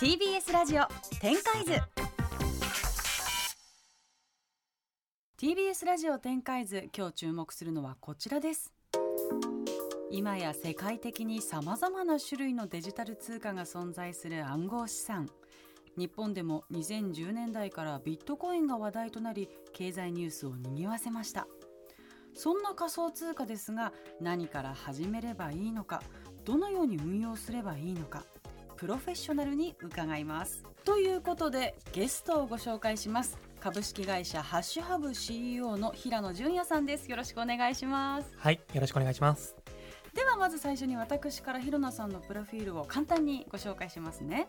TBS ラジオ展開図。TBS ラジオ展開図今日注目するのはこちらです。今や世界的にさまざまな種類のデジタル通貨が存在する暗号資産。日本でも2010年代からビットコインが話題となり経済ニュースを賑わせました。そんな仮想通貨ですが何から始めればいいのかどのように運用すればいいのか。プロフェッショナルに伺います。ということでゲストをご紹介します。株式会社ハッシュハブ CEO の平野純也さんです。よろしくお願いします。はいよろしくお願いします。ではまず最初に私から広野さんのプロフィールを簡単にご紹介しますね。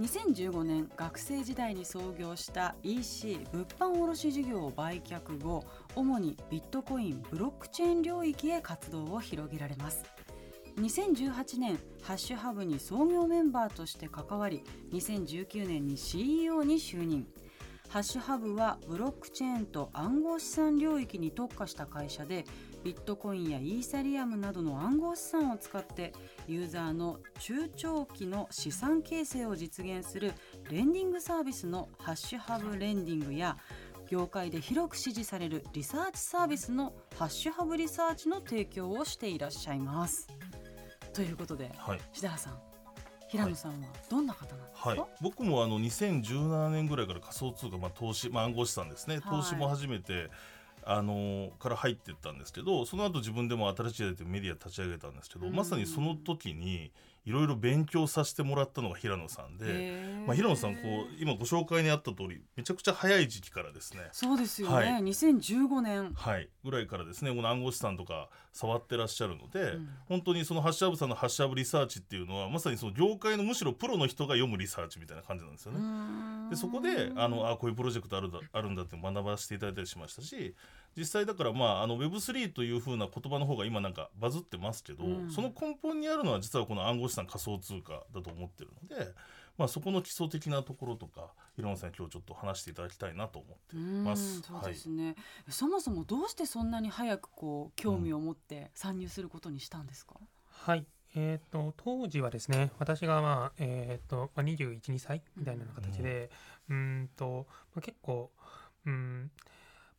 2015年学生時代に創業した EC 物販卸事業を売却後主にビットコインブロックチェーン領域へ活動を広げられます2018年ハッシュハブに創業メンバーとして関わり2019年に CEO に就任ハッシュハブはブロックチェーンと暗号資産領域に特化した会社でビットコインやイーサリアムなどの暗号資産を使ってユーザーの中長期の資産形成を実現するレンディングサービスのハッシュハブレンディングや業界で広く支持されるリサーチサービスのハッシュハブリサーチの提供をしていらっしゃいます。ということで、はい、志田さん平野さんはどんな方なんですか、はい、僕もあの2017年ぐらいから仮想通貨、まあ、投資、まあ、暗号資産ですね、投資も始めてあのから入っていったんですけどその後自分でも新しいメディア立ち上げたんですけど、まさにその時にいろいろ勉強させてもらったのが平野さんで、まあ、平野さんこう今ご紹介にあった通りめちゃくちゃ早い時期からですね。そうですよね、はい、2015年、はい、ぐらいからですねこの暗号資産とか触ってらっしゃるので、うん、本当にそのハッシュアブさんのハッシュアブリサーチっていうのはまさにその業界のむしろプロの人が読むリサーチみたいな感じなんですよね。でそこであのあこういうプロジェクトあるだあるんだって学ばせていただいたりしましたし実際だからまああの Web3 というふうな言葉の方が今なんかバズってますけど、うん、その根本にあるのは実はこの暗号資産仮想通貨だと思ってるので、まあ、そこの基礎的なところとか広野さん今日ちょっと話していただきたいなと思ってます。そうですね、はい、そもそもどうしてそんなに早くこう興味を持って参入することにしたんですか、うん、はいえーと、当時はですね私が、まあえーとまあ、212歳みたいな形で、うん、うんとまあ、結構、うん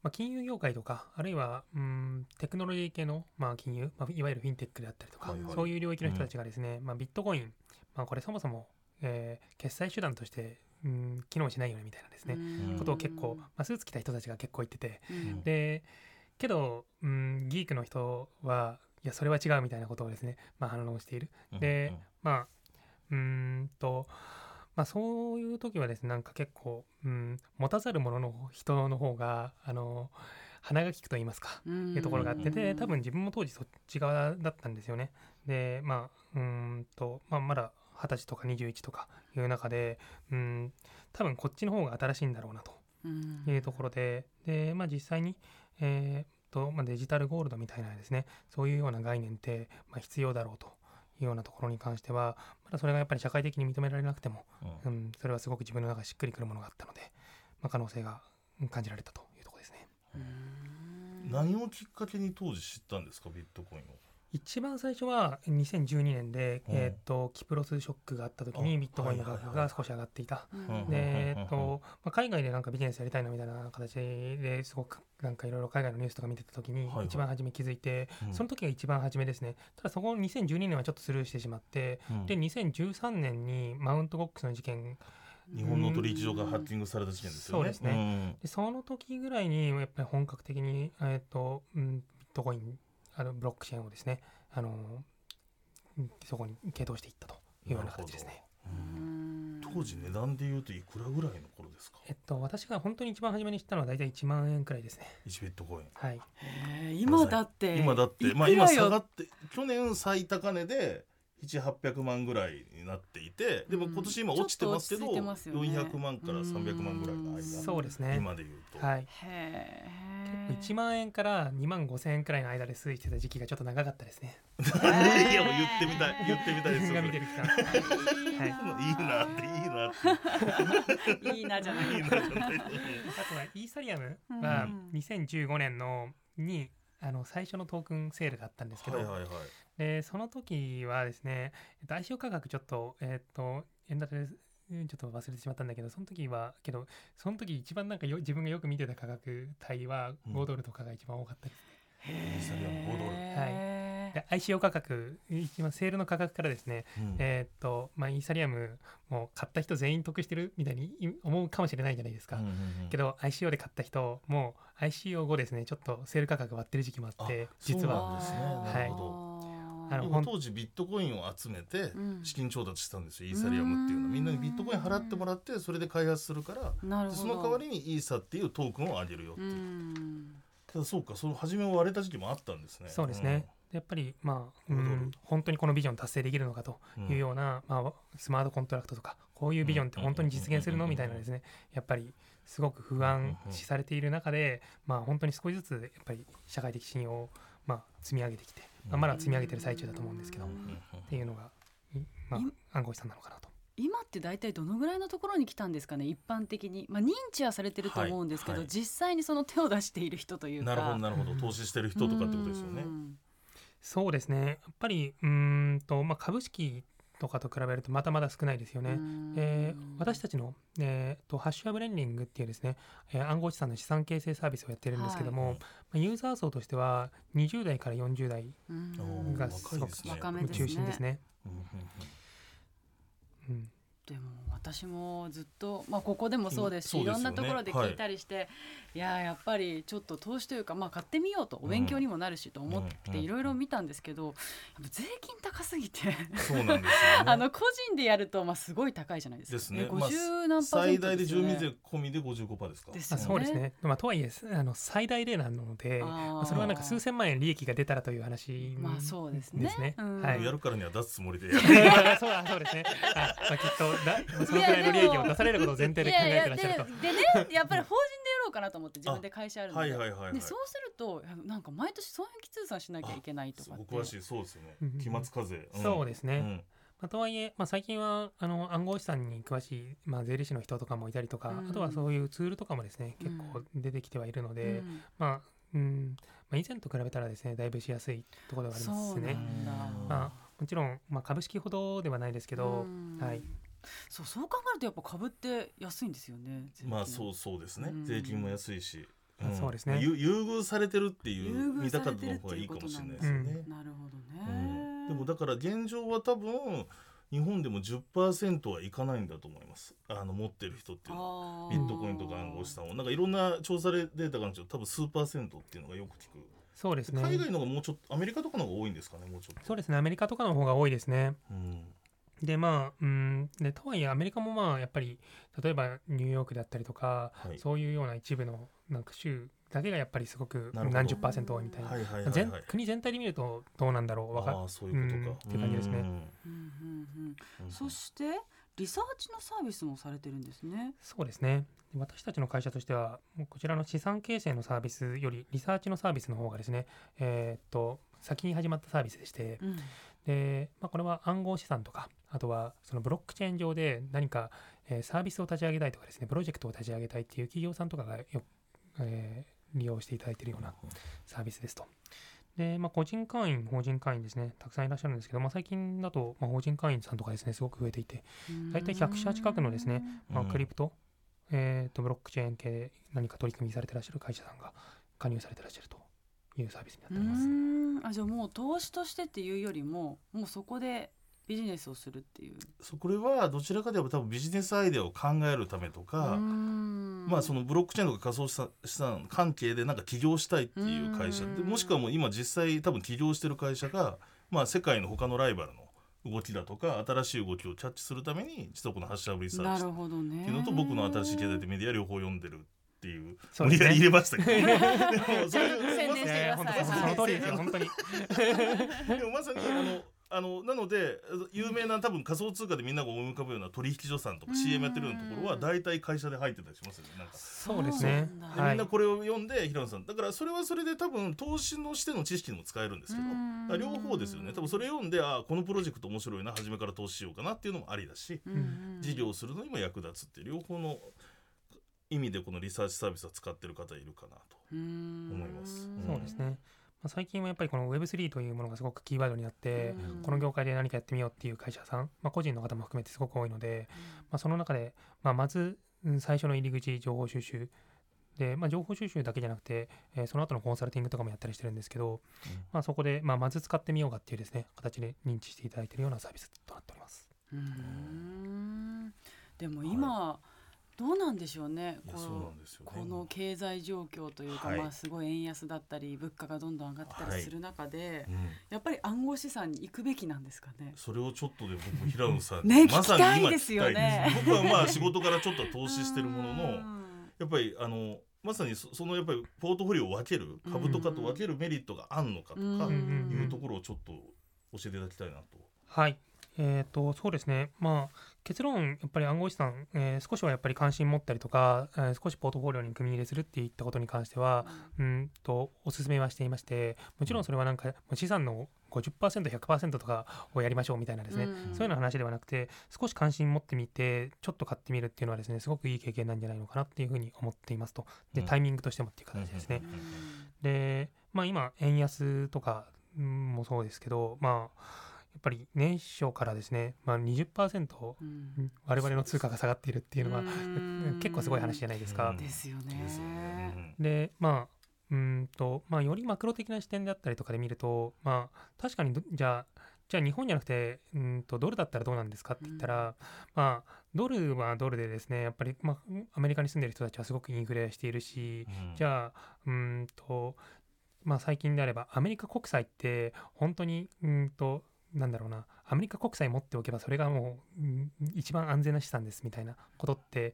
まあ、金融業界とかあるいはうんテクノロジー系の、まあ、金融、まあ、いわゆるフィンテックであったりとか、はいはい、そういう領域の人たちがですね、うん、まあ、ビットコイン、まあ、これそもそも、えー、決済手段としてうん機能しないよねみたいなですねことを結構、まあ、スーツ着た人たちが結構言ってて、うん、でけどうんギークの人はいやそれは違うみたいなことをですね、まあ、反論している。で、うん、まあうんとまあ、そういう時はですねなんか結構、うん、持たざる者の人の方があの鼻が利くと言いますかいうところがあってで多分自分も当時そっち側だったんですよね。でまあうんと、まあ、まだ20歳とか21とかいう中でうん多分こっちの方が新しいんだろうなというところでで、まあ、実際に、えーとまあ、デジタルゴールドみたいなですねそういうような概念って、まあ、必要だろうというようなところに関してはまだそれがやっぱり社会的に認められなくても、うん、うん、それはすごく自分の中でしっくりくるものがあったので、まあ、可能性が感じられたというところですね。何をきっかけに当時知ったんですかビットコインを？一番最初は2012年で、うん、えーと、キプロスショックがあった時にビットコインの価格が少し上がっていた。で、えーとまあ、海外でなんかビジネスやりたいなみたいな形ですごくなんかいろいろ海外のニュースとか見てた時に一番初め気づいて、はいはい、その時が一番初めですね。ただそこ2012年はちょっとスルーしてしまって、うん、で2013年にマウントボックスの事件日本の取引所がハッキングされた事件ですよね。そうですね。うん、でその時ぐらいにやっぱり本格的にえっ、ー、と、うん、ビットコインあのブロックチェーンをですねあのそこに傾倒していったというような形ですね。当時値段でいうといくらぐらいの頃ですか？えっと私が本当に一番初めに知ったのは大体1万円くらいですね。1ビットコイン。はい。今だって今だってまあ今下がって去年最高値で7800万ぐらいになっていてでも今年今落ちてますけど、うんね、400万から300万ぐらいの間。そうですね。今で言うと、はい、結構1万円から2万5千円くらいの間で推移してた時期がちょっと長かったですね。いやもう言ってみたい言ってみたいですが見てる期間、はい、いいなっていいなって。いいなじゃないいいなじゃないあとはイーサリアムは2015年のにあの最初のトークンセールがあったんですけど、はいはいはい、でその時はですねえっと ICO 価格ちょっとえっと円建てでうんちょっと忘れてしまったんだけどその時はけどその時一番なんかよ自分がよく見てた価格帯はうん。5ドルとかが一番多かったです、イーサリアム5ドル。へー。で ICO 価格一番セールの価格からですね、うん。えーっとまあイーサリアムも買った人全員得してるみたいに思うかもしれないじゃないですか、うんうんうん。けど ICO で買った人も ICO 後ですねちょっとセール価格割ってる時期もあって実はそうなんですね。あーなるほど。あの僕当時ビットコインを集めてうん。資金調達したんですよ、イーサリアムっていうの。はみんなにビットコイン払ってもらってそれで開発するからその代わりにイーサっていうトークンをあげるよってういう、ん。ただそうかその初めは割れた時期もあったんですね。そうですね、でやっぱりまあ、うん、本当にこのビジョン達成できるのかとうん。いうような、まあ、スマートコントラクトとかこういうビジョンって本当に実現するの？みたいなですね。やっぱりすごく不安視されている中で、まあ、本当に少しずつやっぱり社会的信用を、まあ、積み上げてきて、まあ、まだ積み上げてる最中だと思うんですけど、うんっていうのが、いまいあ、暗号資産なのかなと。今って大体どのぐらいのところに来たんですかね一般的に、まあ、認知はされてると思うんですけど、はいはい。実際にその手を出している人というか。なるほどなるほど。投資してる人とかってことですよね。うん。そうですね。やっぱりうーんと、まあ、株式とかと比べるとまだまだ少ないですよね。うん。えー私たちの、えーとハッシュアブレンディングっていうですね、えー暗号資産の資産形成サービスをやってるんですけども、はい。まあ、ユーザー層としては20代から40代がすごく中心ですね。うんでも私もずっと、まあ、ここでもそうですしそうですよね。いろんなところで聞いたりして、い、ややっぱりちょっと投資というか、まあ、買ってみようとお勉強にもなるしと思っうん。ていろいろ見たんですけど、やっぱ税金高すぎてそうなんですよね。あの個人でやるとまあすごい高いじゃないですか。ですね。えまあ50何パーセ最ント大で住民税込みで55%ですかあですよねそうですね、まあ、とはいえあの最大例なのでまあそれはなんか数千万円利益が出たらという話まあそうですね。うん。はい。やるからには出すつもりで そうだそうですね。あまあ、きっとだそのくらいの利益を出されることを前提で考えてらっしゃると。いやいやででねやっぱり法人でやろうかなと思って自分で会社あるので,、はいはいはいはい。でそうするとなんか毎年損益通算しなきゃいけないとかって。お詳しいそうですよね。うんうん期末課税。そうですね。ん。まあ、とはいえ、まあ、最近はあの暗号資産に詳しい、まあ、税理士の人とかもいたりとか、うんあとはそういうツールとかもですねうん。結構出てきてはいるので、うんまあうん。まあ、以前と比べたらですねだいぶしやすいところがありますね。まあ、もちろん、まあ、株式ほどではないですけど、うん。はい、そうそう考えるとやっぱ株って安いんですよね税金。まあそうそうですね。うん。税金も安いしあそうですね。ゆ優遇されてるってい優う見た方の方がいいかもしれないですよねなるほどうん。ね、でもだから現状は多分日本でも10%はいかないんだと思います。あの持ってる人っていうのは。ビットコインとか暗号資産。をなんかいろんな調査データがあるんですけど多分数パーセントっていうのがよく聞く。そうですね。海外の方がもうちょっとアメリカとかの方が多いんですかねもうちょっと。そうですね。アメリカとかの方が多いですね。うんでまあうんでとはいえアメリカもまあやっぱり例えばニューヨークだったりとか、はい。そういうような一部のなんか州だけがやっぱりすごくなるほど。何十パーセント多いみたいな、はいはいはいはい。全国全体で見るとどうなんだろうわかああそういうことか、うんっていう感じですね。うん。うんうんうん。うん。そしてリサーチのサービスもされてるんですね。そうですね。で私たちの会社としてはこちらの資産形成のサービスよりリサーチのサービスの方がですねえーっと先に始まったサービスでして、うん。で、まあ、これは暗号資産とかあとはそのブロックチェーン上で何か、えーサービスを立ち上げたいとかですねプロジェクトを立ち上げたいっていう企業さんとかがよ、えー利用していただいているようなサービスですと。で、まあ、個人会員、法人会員ですね、たくさんいらっしゃるんですけど、まあ、最近だと、まあ、法人会員さんとかですね、すごく増えていて、大体100社近くのですね、まあ、うんクリプト、えーと、ブロックチェーン系で何か取り組みされてらっしゃる会社さんが加入されてらっしゃるというサービスになってうおります。んあじゃあもう投資としてっていうよりももうそこでビジネスをするっていう。そうこれはどちらかといえば多分ビジネスアイデアを考えるためとか、まあそののブロックチェーンとか仮想資産関係でなんか起業したいっていう会社もしくはもう今実際多分起業してる会社が、まあ、世界の他のライバルの動きだとか新しい動きをキャッチするために実はこのハッシュアブリサーチっなるほどね。ていうのと僕の新しい経済的メディア両方読んでるっていう無理やり入れましたけど でもそれ宣伝してくださいいやいや本当そはいの通りですよ、本当に。でもまさにあのあのなので有名な多分仮想通貨でみんなが思い浮かぶような取引所さんとかうん。CM やってるようなところは大体会社で入ってたりしますよね。なんかそうですね。ではい。みんなこれを読んで平野さんだからそれはそれで多分投資のしての知識にも使えるんですけど両方ですよね。多分それ読んであこのプロジェクト面白いな初めから投資しようかなっていうのもありだし事業をするのにも役立つっていう両方の意味でこのリサーチサービスは使ってる方いるかなとうん思います。そうですね。まあ、最近はやっぱりこの Web3 というものがすごくキーワードになって、うん。この業界で何かやってみようっていう会社さん、まあ、個人の方も含めてすごく多いので、まあ、その中で、まあ、まずうん最初の入り口情報収集。で、まあ、情報収集だけじゃなくて、えーその後のコンサルティングとかもやったりしてるんですけど、まあ、そこで、まあ、まず使ってみようかっていうですね形で認知していただいているようなサービスとなっております。うーん。でも今、どうなんでしょうね。こいやそうなんですよね。この経済状況というか、はい。まあすごい円安だったり物価がどんどん上がってたりする中で、うん。やっぱり暗号資産に行くべきなんですかね。それをちょっとで僕平野さんねまさに今聞きたいですよね。僕はまあ仕事からちょっと投資してるものうのん。やっぱりあのまさにそそのやっぱりポートフォリオを分ける株とかと分けるメリットがあんのかとかうん。いうところをちょっと教えていただきたいなと。はい。えー、とそうですね、まあ、結論、やっぱり暗号資産、えー少しはやっぱり関心持ったりとか、えー少しポートフォリオに組み入れするっていったことに関しては、うん。とお勧めはしていまして、もちろんそれはなんか、資産の50%、100%とかをやりましょうみたいなですね、うん。そういうような話ではなくて、少し関心持ってみて、ちょっと買ってみるっていうのはですね、すごくいい経験なんじゃないのかなっていうふうに思っていますと、でうん。タイミングとしてもっていう形ですね。で、まあ、今、円安とかうんもそうですけど、まあ、やっぱり年初からですね、まあ、20%うん。我々の通貨が下がっているっていうのはうん。結構すごい話じゃないですか。うん。ですよね。でまあうーんとまあよりマクロ的な視点であったりとかで見るとまあ確かにどじゃあじゃあ日本じゃなくてうーんとドルだったらどうなんですかって言ったら、まあドルはドルでですねやっぱり、まあ、アメリカに住んでる人たちはすごくインフレしているし、うん。じゃあうーんとまあ最近であればアメリカ国債って本当にうーんとなんだろうなアメリカ国債持っておけばそれがもううん一番安全な資産ですみたいなことって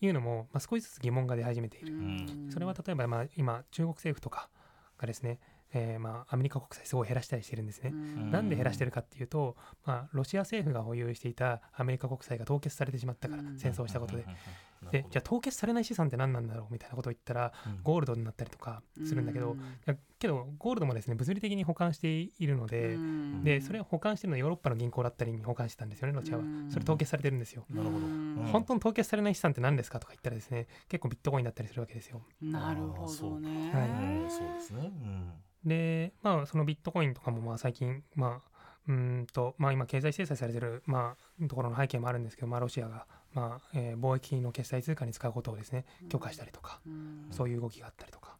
いうのも、まあ、少しずつ疑問が出始めている。うん。それは例えばまあ今中国政府とかがですね、えーまあアメリカ国債すごい減らしたりしてるんですね。うん。なんで減らしてるかっていうと、まあ、ロシア政府が保有していたアメリカ国債が凍結されてしまったからうん。戦争をしたことででじゃあ凍結されない資産って何なんだろうみたいなことを言ったらうん。ゴールドになったりとかするんだけど、けどゴールドもですね物理的に保管しているので、ん。でそれを保管してるのはヨーロッパの銀行だったりに保管してたんですよねロシアは。うん。それ凍結されてるんですよ、なるほど。本当に凍結されない資産って何ですかとか言ったらですね結構ビットコインだったりするわけですよ。なるほどね。はいうんそうですね。うん。でまあそのビットコインとかもまあ最近まあうーんとまあ今経済制裁されてるまあところの背景もあるんですけどまあロシアがまあ、えー貿易の決済通貨に使うことをですね許可したりとか、うん。そういう動きがあったりとか。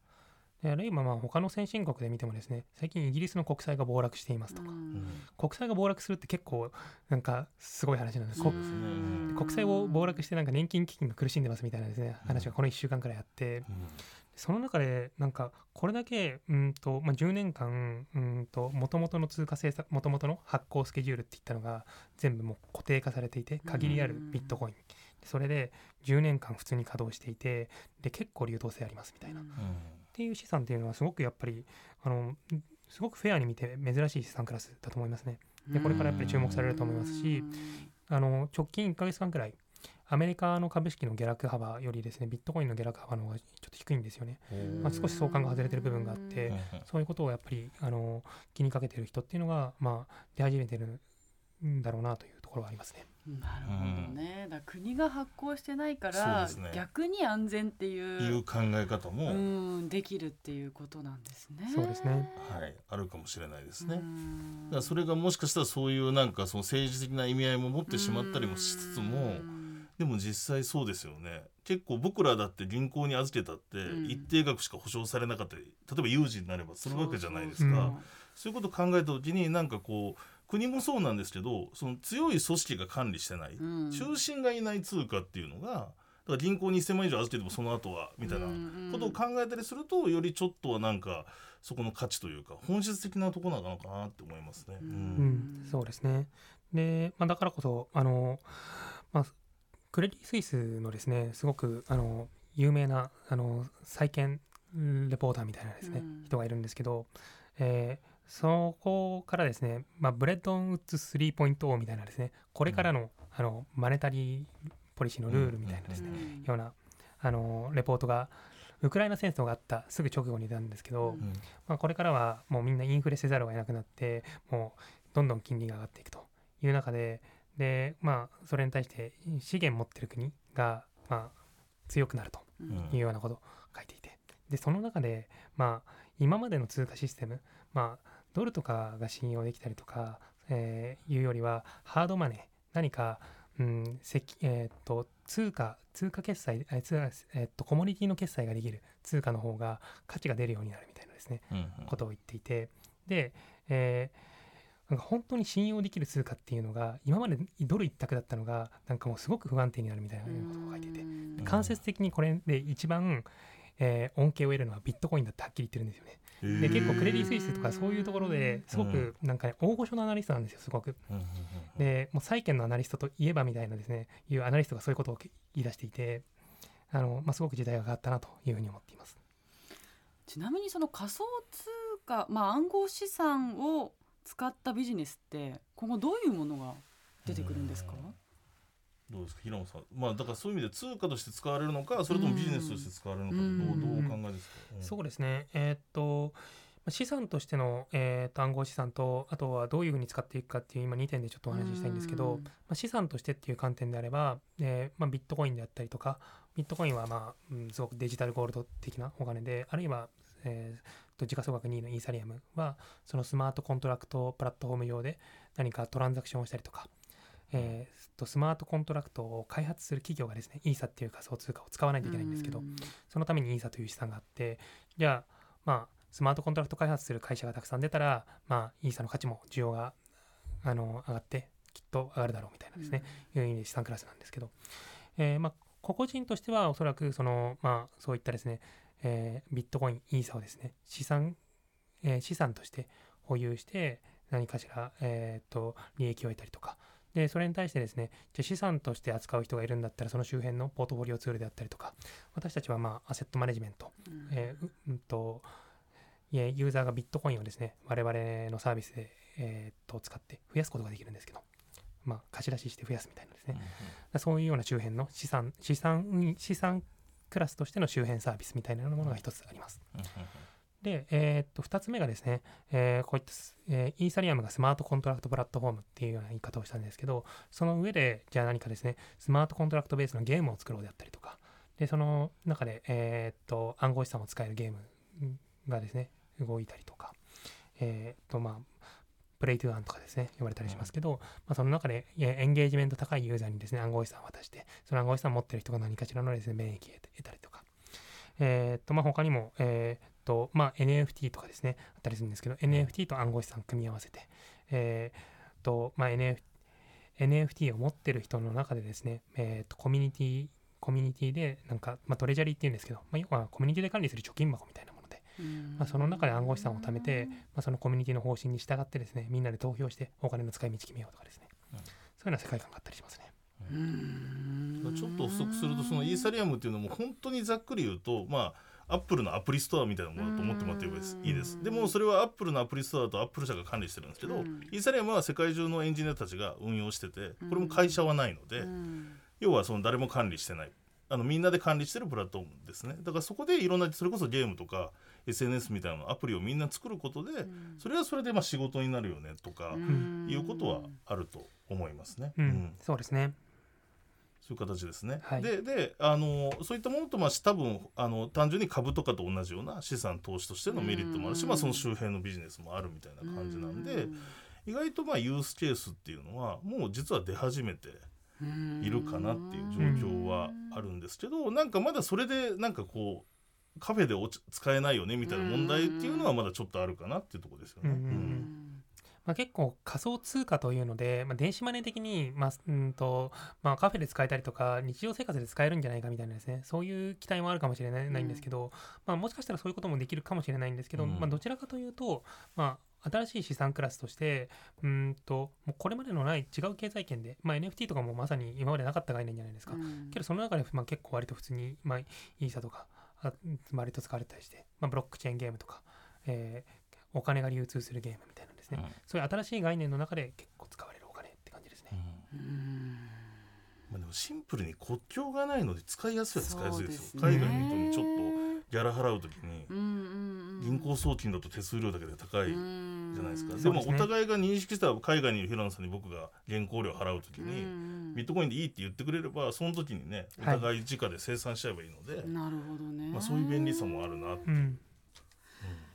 であるいはまあ他の先進国で見てもですね最近イギリスの国債が暴落していますとか、うん。国債が暴落するって結構なんかすごい話なんです、うこん国債を暴落してなんか年金基金が苦しんでますみたいなですね話がこの1週間くらいあって、その中でなんかこれだけうんと、まあ、10年間うんと元々の通貨政策元々の発行スケジュールっていったのが全部もう固定化されていて限りあるビットコイン。それで10年間普通に稼働していてで結構流動性ありますみたいな、っうん。ていう資産っていうのはすごくやっぱりあのすごくフェアに見て珍しい資産クラスだと思いますね。でこれからやっぱり注目されると思いますしあの直近1ヶ月間くらいアメリカの株式の下落幅よりですねビットコインの下落幅の方がちょっと低いんですよね。まあ少し相関が外れてる部分があってうんそういうことをやっぱりあの気にかけてる人っていうのが、まあ、出始めてるんだろうなというところはありますね。なるほどね。だから国が発行してないから、ね逆に安全っていいうう考え方も、はい、うんできるっていうことなんですね。そうですねあるかもしれないですうね。んだそれがもしかしたらそういうなんかその政治的な意味合いも持ってしまったりもしつつもうんでも実際そうですよね。結構僕らだって銀行に預けたってうん。一定額しか保証されなかったり例えば有事になればするわけじゃないですか。うんそう。いうことを考えた時になんかこう国もそうなんですけどその強い組織が管理してないうん。中心がいない通貨っていうのがだから銀行に1000万以上預けてもその後はみたいなことを考えたりするとよりちょっとはなんかそこの価値というか本質的なところなのかなって思いますね。ううん。うん、そうですね。で、まあ、だからこそあの、まあ、クレディ・スイスのですねすごくあの有名なあの債券レポーターみたいなですね、うん。人がいるんですけど、えーそこからですね、まあ、ブレトンウッズ3.0みたいなですねこれからの,、あの monetary policy のルールみたいなですね、うん。ようなあのレポートがウクライナ戦争があったすぐ直後に出たんですけど、うん。うん。まあ、これからはもうみんなインフレせざるを得なくなってもうどんどん金利が上がっていくという中でで、まあ、それに対して資源持ってる国が、まあ、強くなるというようなことを書いていて。でその中で、まあ、今までの通貨システムまあドルとかが信用できたりとか、えー、いうよりはハードマネー何か、うんえー、っと通貨通貨決済え通えー、っとコモディティの決済ができる通貨の方が価値が出るようになるみたいなですね、うんうん、ことを言っていて。で、えー、なんか本当に信用できる通貨っていうのが今までドル一択だったのがなんかもうすごく不安定になるみたいなことを書いてて間接的にこれで一番、えー、恩恵を得るのはビットコインだってはっきり言ってるんですよね。で結構クレディ・スイスとかそういうところですごくなんかね大御所のアナリストなんですよすごく。でもう債券のアナリストといえばみたいなですねいうアナリストがそういうことを言い出していてあの、まあ、すごく時代が変わったなというふうに思っています。ちなみにその仮想通貨、まあ、暗号資産を使ったビジネスって今後どういうものが出てくるんですか？どうですか平野さん、まあ、だからそういう意味で通貨として使われるのかそれともビジネスとして使われるのか、どうどうお考えですか、うん、そうですね。えー、っと資産としての、えー、と暗号資産とあとはどういうふうに使っていくかっていう今2点でちょっとお話ししたいんですけど、まあ、資産としてっていう観点であれば、えーまあ、ビットコインであったりとかビットコインは、まあうん、すごく digital gold 的なお金であるいは、えー、と時価総額2位のイーサリアムはそのスマートコントラクトプラットフォーム上で何かトランザクションをしたりとかえー、とスマートコントラクトを開発する企業がですね、イーサっていう仮想通貨を使わないといけないんですけど、そのためにイーサという資産があって、じゃあ、まあ、スマートコントラクト開発する会社がたくさん出たら、まあ、イーサの価値も需要があの上がって、きっと上がるだろうみたいなですね、うん、いう意味で資産クラスなんですけど、えー、まあ、個々人としてはおそらくその、まあ、そういったですね、えー、ビットコイン、イーサをですね、資産、えー、資産として保有して、何かしら、えー、と利益を得たりとか、で、それに対してですね、じゃ資産として扱う人がいるんだったら、その周辺のポートフォリオツールであったりとか、私たちはまあ、アセットマネジメント、うん、えー、うんと、ユーザーがビットコインをですね、我々のサービスで、えー、っと使って増やすことができるんですけど、まあ、貸し出しして増やすみたいなですね、うん、そういうような周辺の資産、資産、資産クラスとしての周辺サービスみたいなものが一つあります。うんで、えー、っと、2つ目がですね、えー、こういった、えー、イーサリアムがスマートコントラクトプラットフォームっていうような言い方をしたんですけど、その上で、じゃあ何かですね、スマートコントラクトベースのゲームを作ろうであったりとか、で、その中で、えー、っと、暗号資産を使えるゲームがですね、動いたりとか、えっと、まあ、プレイトゥーアンとかですね、呼ばれたりしますけど、まあ、その中でエンゲージメント高いユーザーにですね、暗号資産を渡して、その暗号資産を持ってる人が何かしらのですね、免疫を得たりとか、えっと、まあ、他にも、えー、と、まあ、NFT とかですね、あったりするんですけど、NFT と暗号資産組み合わせて、えー、と、まあ、NF NFT を持ってる人の中でですね、えー、とコミュニティコミュニティでなんか、まあ、トレジャリーっていうんですけど、まあ、要はコミュニティで管理する貯金箱みたいなまあ、その中で暗号資産を貯めて、まあ、そのコミュニティの方針に従ってですねみんなで投票してお金の使い道決めようとかですね、うん、そういうような世界観があったりしますね。ちょっと補足するとそのイーサリアムっていうのも本当にざっくり言うとまあアップルのアプリストアみたいなものだと思ってもらっていいです。でもそれはアップルのアプリストアとアップル社が管理してるんですけど、イーサリアムは世界中のエンジニアたちが運用しててこれも会社はないので、要はその誰も管理してない。あのみんなで管理してるプラットフォームですね。だからそこでいろんなそれこそゲームとか SNS みたいなアプリをみんな作ることで、それはそれでまあ仕事になるよねとか、いうことはあると思いますね。うん、そうですね。そういう形ですね。はい、でであのそういったものとまあ多分あの単純に株とかと同じような資産投資としてのメリットもあるし、まあ、その周辺のビジネスもあるみたいな感じなんで意外とまあユースケースっていうのはもう実は出始めているかなっていう状況はあるんですけどなんかまだそれでなんかこうカフェで使えないよねみたいな問題っていうのはまだちょっとあるかなっていうところですよね。うんまあ、結構仮想通貨というので、まあ、電子マネー的に、まあうんとまあ、カフェで使えたりとか日常生活で使えるんじゃないかみたいなですね。そういう期待もあるかもしれないんですけど、うん、まあ、もしかしたらそういうこともできるかもしれないんですけど、うん、まあ、どちらかというと、まあ、新しい資産クラスとしてうんともうこれまでのない違う経済圏で、まあ、NFT とかもまさに今までなかった概念じゃないですか、うん、けどその中で、まあ、結構割と普通に、まあ、イーサとか割と使われたりして、まあ、ブロックチェーンゲームとか、えー、お金が流通するゲームみたいなね、うん、そういう新しい概念の中で結構使われるお金って感じですね。まあ、でもシンプルに国境がないので使いやすいは使いやすいですよ。すね、海外の人にちょっとギャラ払うときに銀行送金だと手数料だけで高いじゃないですか。でもお互いが認識した海外にいる平野さんに僕が原稿料払うときにビットコインでいいって言ってくれればその時にねお互い直で生産しちゃえばいいので、なるほどね。まあそういう便利さもあるなっていう。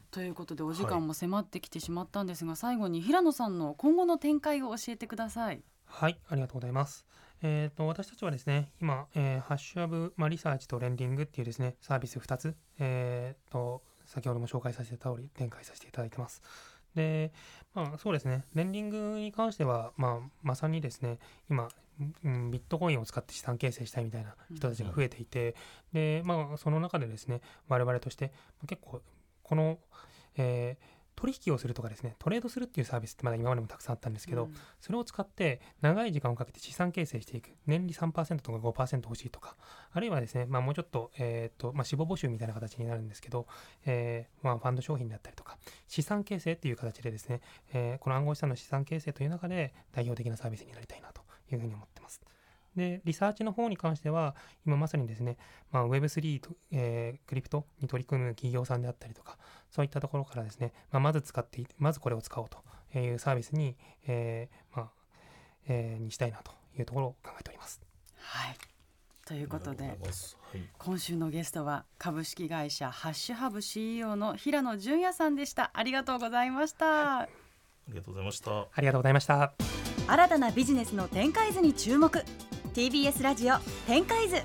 とということでお時間も迫ってきてしまったんですが、はい、最後に平野さんの今後の展開を教えてください。はいありがとうございます。えーと、私たちはですね今、えー、ハッシュアブ、まあ、リサーチとレンディングっていうですねサービス2つ、えーと、先ほども紹介させてた通り展開させていただいてます。で、まあ、そうですね、レンディングに関しては、まあ、まさにですね、今、うん、ビットコインを使って資産形成したいみたいな人たちが増えていて、で、まあ、その中でですね、我々として、結構、この、えー取引をするとかですねトレードするっていうサービスってまだ今までもたくさんあったんですけど、うん、それを使って長い時間をかけて資産形成していく。年利3%とか5%欲しいとか。あるいはですね、まあ、もうちょっと,、えーとまあ、死亡募集みたいな形になるんですけど、えーまあ、ファンド商品だったりとか資産形成っていう形でですね、えー、この暗号資産の資産形成という中で代表的なサービスになりたいなというふうに思ってます。で、リサーチの方に関しては、今まさにですね、まあ、Web3 と、えー、クリプトに取り組む企業さんであったりとか、そういったところからですね、まあ、まず使ってまずこれを使おうというサービスに、えー、まあ、えー、にしたいなというところを考えております。はい。ということで、はい、今週のゲストは株式会社ハッシュハブ CEO の平野純也さんでした。ありがとうございました。はい、ありがとうございました。ありがとうございました。新たなビジネスの展開図に注目。TBS ラジオ展開図